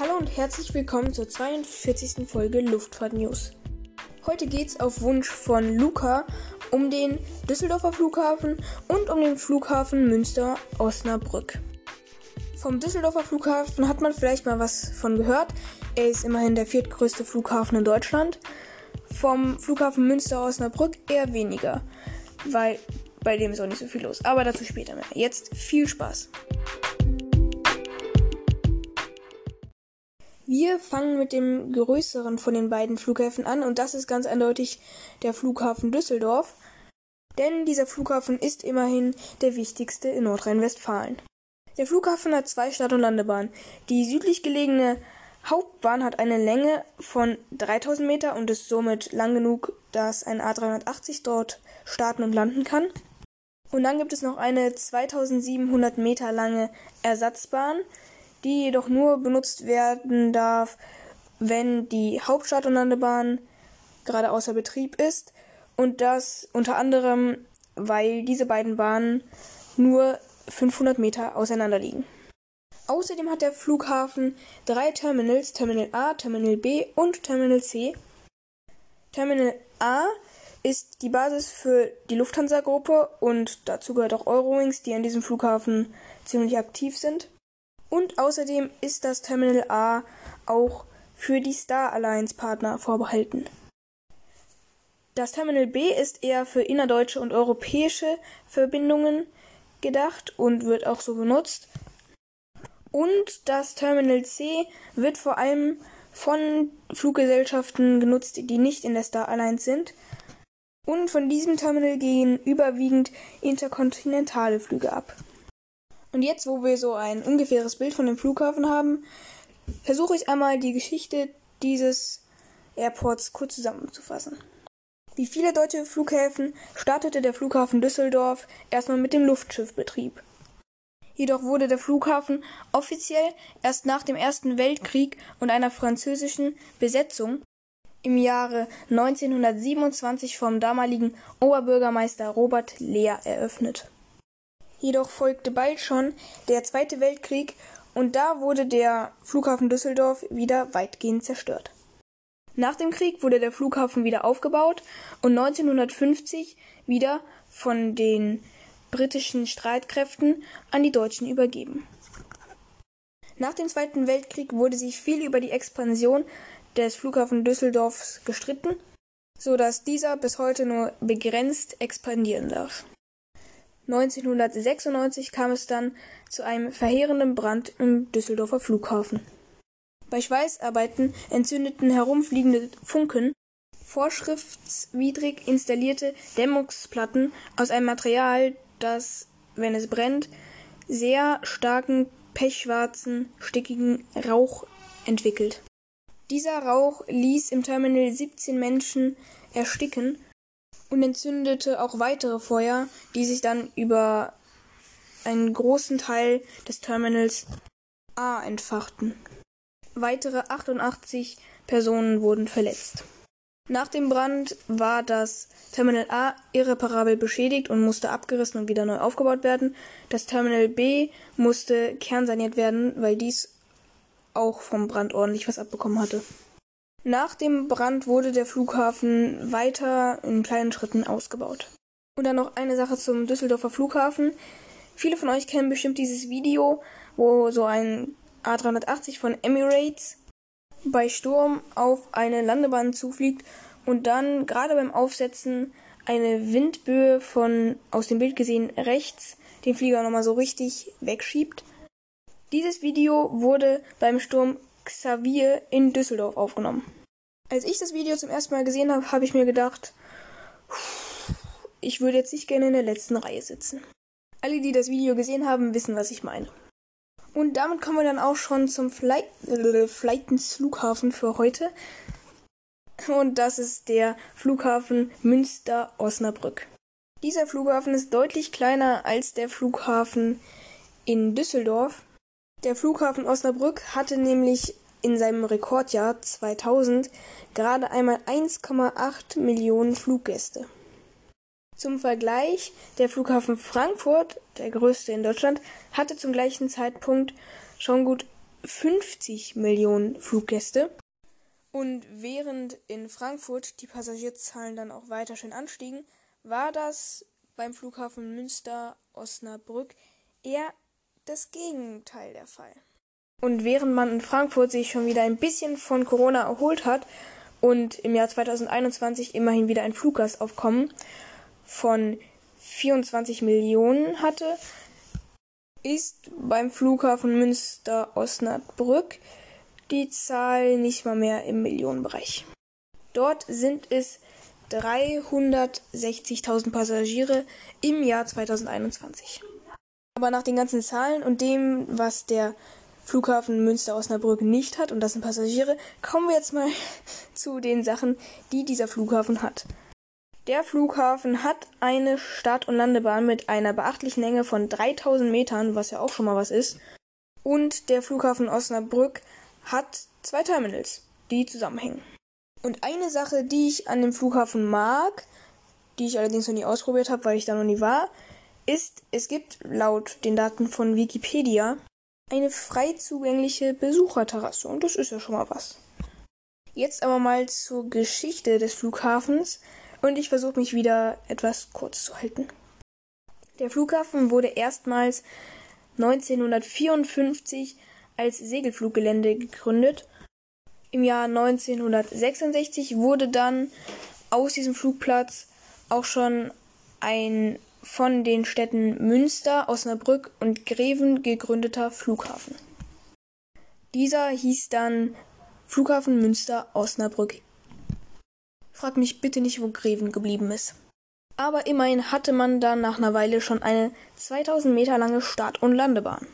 Hallo und herzlich willkommen zur 42. Folge Luftfahrt News. Heute geht's auf Wunsch von Luca um den Düsseldorfer Flughafen und um den Flughafen Münster-Osnabrück. Vom Düsseldorfer Flughafen hat man vielleicht mal was von gehört. Er ist immerhin der viertgrößte Flughafen in Deutschland. Vom Flughafen Münster-Osnabrück eher weniger, weil bei dem ist auch nicht so viel los. Aber dazu später mehr. Jetzt viel Spaß. Wir fangen mit dem größeren von den beiden Flughäfen an und das ist ganz eindeutig der Flughafen Düsseldorf, denn dieser Flughafen ist immerhin der wichtigste in Nordrhein-Westfalen. Der Flughafen hat zwei Start- und Landebahnen. Die südlich gelegene Hauptbahn hat eine Länge von 3000 Meter und ist somit lang genug, dass ein A380 dort starten und landen kann. Und dann gibt es noch eine 2700 Meter lange Ersatzbahn, die jedoch nur benutzt werden darf, wenn die Hauptstadt- und Landebahn gerade außer Betrieb ist und das unter anderem, weil diese beiden Bahnen nur 500 Meter auseinander liegen. Außerdem hat der Flughafen drei Terminals, Terminal A, Terminal B und Terminal C. Terminal A ist die Basis für die Lufthansa-Gruppe und dazu gehört auch Eurowings, die an diesem Flughafen ziemlich aktiv sind. Und außerdem ist das Terminal A auch für die Star Alliance Partner vorbehalten. Das Terminal B ist eher für innerdeutsche und europäische Verbindungen gedacht und wird auch so benutzt. Und das Terminal C wird vor allem von Fluggesellschaften genutzt, die nicht in der Star Alliance sind. Und von diesem Terminal gehen überwiegend interkontinentale Flüge ab. Und jetzt, wo wir so ein ungefähres Bild von dem Flughafen haben, versuche ich einmal die Geschichte dieses Airports kurz zusammenzufassen. Wie viele deutsche Flughäfen startete der Flughafen Düsseldorf erstmal mit dem Luftschiffbetrieb. Jedoch wurde der Flughafen offiziell erst nach dem Ersten Weltkrieg und einer französischen Besetzung im Jahre 1927 vom damaligen Oberbürgermeister Robert Lehr eröffnet. Jedoch folgte bald schon der Zweite Weltkrieg und da wurde der Flughafen Düsseldorf wieder weitgehend zerstört. Nach dem Krieg wurde der Flughafen wieder aufgebaut und 1950 wieder von den britischen Streitkräften an die Deutschen übergeben. Nach dem Zweiten Weltkrieg wurde sich viel über die Expansion des Flughafen Düsseldorfs gestritten, so dass dieser bis heute nur begrenzt expandieren darf. 1996 kam es dann zu einem verheerenden Brand im Düsseldorfer Flughafen. Bei Schweißarbeiten entzündeten herumfliegende Funken vorschriftswidrig installierte Dämmungsplatten aus einem Material, das, wenn es brennt, sehr starken, pechschwarzen, stickigen Rauch entwickelt. Dieser Rauch ließ im Terminal 17 Menschen ersticken und entzündete auch weitere Feuer, die sich dann über einen großen Teil des Terminals A entfachten. Weitere 88 Personen wurden verletzt. Nach dem Brand war das Terminal A irreparabel beschädigt und musste abgerissen und wieder neu aufgebaut werden. Das Terminal B musste kernsaniert werden, weil dies auch vom Brand ordentlich was abbekommen hatte. Nach dem Brand wurde der Flughafen weiter in kleinen Schritten ausgebaut. Und dann noch eine Sache zum Düsseldorfer Flughafen. Viele von euch kennen bestimmt dieses Video, wo so ein A380 von Emirates bei Sturm auf eine Landebahn zufliegt und dann gerade beim Aufsetzen eine Windböe von aus dem Bild gesehen rechts den Flieger nochmal so richtig wegschiebt. Dieses Video wurde beim Sturm Xavier in Düsseldorf aufgenommen. Als ich das Video zum ersten Mal gesehen habe, habe ich mir gedacht, ich würde jetzt nicht gerne in der letzten Reihe sitzen. Alle, die das Video gesehen haben, wissen, was ich meine. Und damit kommen wir dann auch schon zum Flight, äh, Flughafen für heute. Und das ist der Flughafen Münster-Osnabrück. Dieser Flughafen ist deutlich kleiner als der Flughafen in Düsseldorf. Der Flughafen Osnabrück hatte nämlich in seinem Rekordjahr 2000 gerade einmal 1,8 Millionen Fluggäste. Zum Vergleich, der Flughafen Frankfurt, der größte in Deutschland, hatte zum gleichen Zeitpunkt schon gut 50 Millionen Fluggäste. Und während in Frankfurt die Passagierzahlen dann auch weiter schön anstiegen, war das beim Flughafen Münster-Osnabrück eher das Gegenteil der Fall. Und während man in Frankfurt sich schon wieder ein bisschen von Corona erholt hat und im Jahr 2021 immerhin wieder ein Fluggastaufkommen von 24 Millionen hatte, ist beim Flughafen Münster-Osnabrück die Zahl nicht mal mehr im Millionenbereich. Dort sind es 360.000 Passagiere im Jahr 2021. Aber nach den ganzen Zahlen und dem, was der Flughafen Münster-Osnabrück nicht hat, und das sind Passagiere, kommen wir jetzt mal zu den Sachen, die dieser Flughafen hat. Der Flughafen hat eine Start- und Landebahn mit einer beachtlichen Länge von 3000 Metern, was ja auch schon mal was ist. Und der Flughafen Osnabrück hat zwei Terminals, die zusammenhängen. Und eine Sache, die ich an dem Flughafen mag, die ich allerdings noch nie ausprobiert habe, weil ich da noch nie war, ist, es gibt laut den Daten von Wikipedia eine frei zugängliche Besucherterrasse. Und das ist ja schon mal was. Jetzt aber mal zur Geschichte des Flughafens. Und ich versuche mich wieder etwas kurz zu halten. Der Flughafen wurde erstmals 1954 als Segelfluggelände gegründet. Im Jahr 1966 wurde dann aus diesem Flugplatz auch schon ein von den Städten Münster, Osnabrück und Greven gegründeter Flughafen. Dieser hieß dann Flughafen Münster Osnabrück. Frag mich bitte nicht, wo Greven geblieben ist. Aber immerhin hatte man dann nach einer Weile schon eine 2000 Meter lange Start- und Landebahn.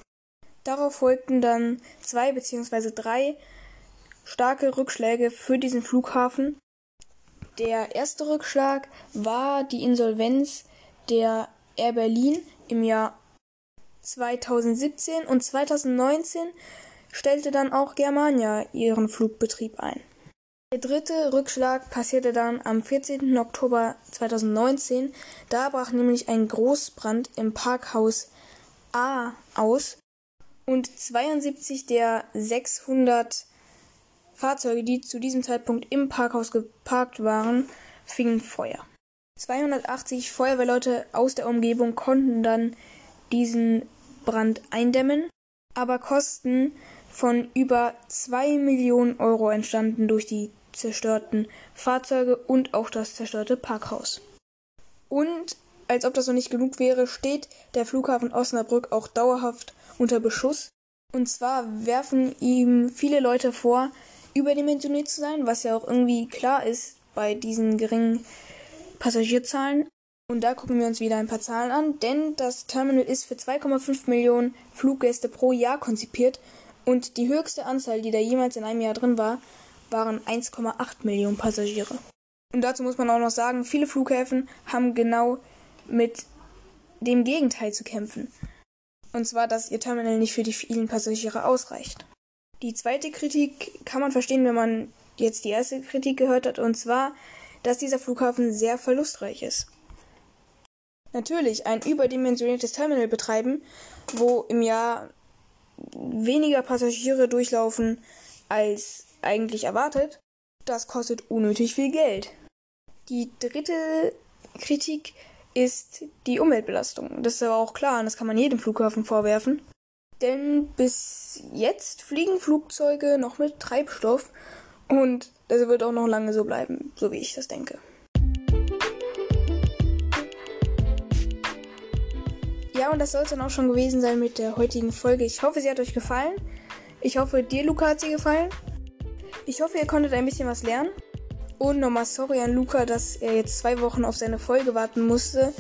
Darauf folgten dann zwei bzw. drei starke Rückschläge für diesen Flughafen. Der erste Rückschlag war die Insolvenz der Air Berlin im Jahr 2017 und 2019 stellte dann auch Germania ihren Flugbetrieb ein. Der dritte Rückschlag passierte dann am 14. Oktober 2019. Da brach nämlich ein Großbrand im Parkhaus A aus und 72 der 600 Fahrzeuge, die zu diesem Zeitpunkt im Parkhaus geparkt waren, fingen Feuer. 280 Feuerwehrleute aus der Umgebung konnten dann diesen Brand eindämmen, aber Kosten von über 2 Millionen Euro entstanden durch die zerstörten Fahrzeuge und auch das zerstörte Parkhaus. Und als ob das noch nicht genug wäre, steht der Flughafen Osnabrück auch dauerhaft unter Beschuss. Und zwar werfen ihm viele Leute vor, überdimensioniert zu sein, was ja auch irgendwie klar ist bei diesen geringen Passagierzahlen. Und da gucken wir uns wieder ein paar Zahlen an, denn das Terminal ist für 2,5 Millionen Fluggäste pro Jahr konzipiert und die höchste Anzahl, die da jemals in einem Jahr drin war, waren 1,8 Millionen Passagiere. Und dazu muss man auch noch sagen, viele Flughäfen haben genau mit dem Gegenteil zu kämpfen. Und zwar, dass ihr Terminal nicht für die vielen Passagiere ausreicht. Die zweite Kritik kann man verstehen, wenn man jetzt die erste Kritik gehört hat, und zwar, dass dieser Flughafen sehr verlustreich ist. Natürlich, ein überdimensioniertes Terminal betreiben, wo im Jahr weniger Passagiere durchlaufen als eigentlich erwartet, das kostet unnötig viel Geld. Die dritte Kritik ist die Umweltbelastung. Das ist aber auch klar und das kann man jedem Flughafen vorwerfen. Denn bis jetzt fliegen Flugzeuge noch mit Treibstoff und das wird auch noch lange so bleiben, so wie ich das denke. Ja, und das soll es dann auch schon gewesen sein mit der heutigen Folge. Ich hoffe, sie hat euch gefallen. Ich hoffe, dir, Luca, hat sie gefallen. Ich hoffe, ihr konntet ein bisschen was lernen. Und nochmal sorry an Luca, dass er jetzt zwei Wochen auf seine Folge warten musste.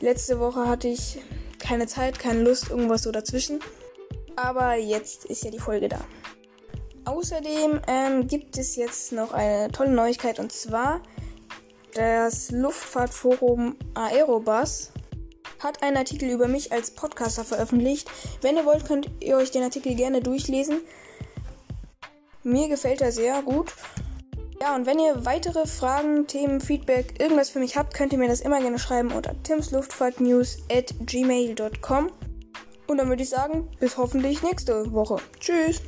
Letzte Woche hatte ich keine Zeit, keine Lust, irgendwas so dazwischen. Aber jetzt ist ja die Folge da. Außerdem ähm, gibt es jetzt noch eine tolle Neuigkeit und zwar das Luftfahrtforum Aerobus hat einen Artikel über mich als Podcaster veröffentlicht. Wenn ihr wollt, könnt ihr euch den Artikel gerne durchlesen. Mir gefällt er sehr gut. Ja, und wenn ihr weitere Fragen, Themen, Feedback, irgendwas für mich habt, könnt ihr mir das immer gerne schreiben unter timsluftfahrtnews at gmail.com. Und dann würde ich sagen, bis hoffentlich nächste Woche. Tschüss.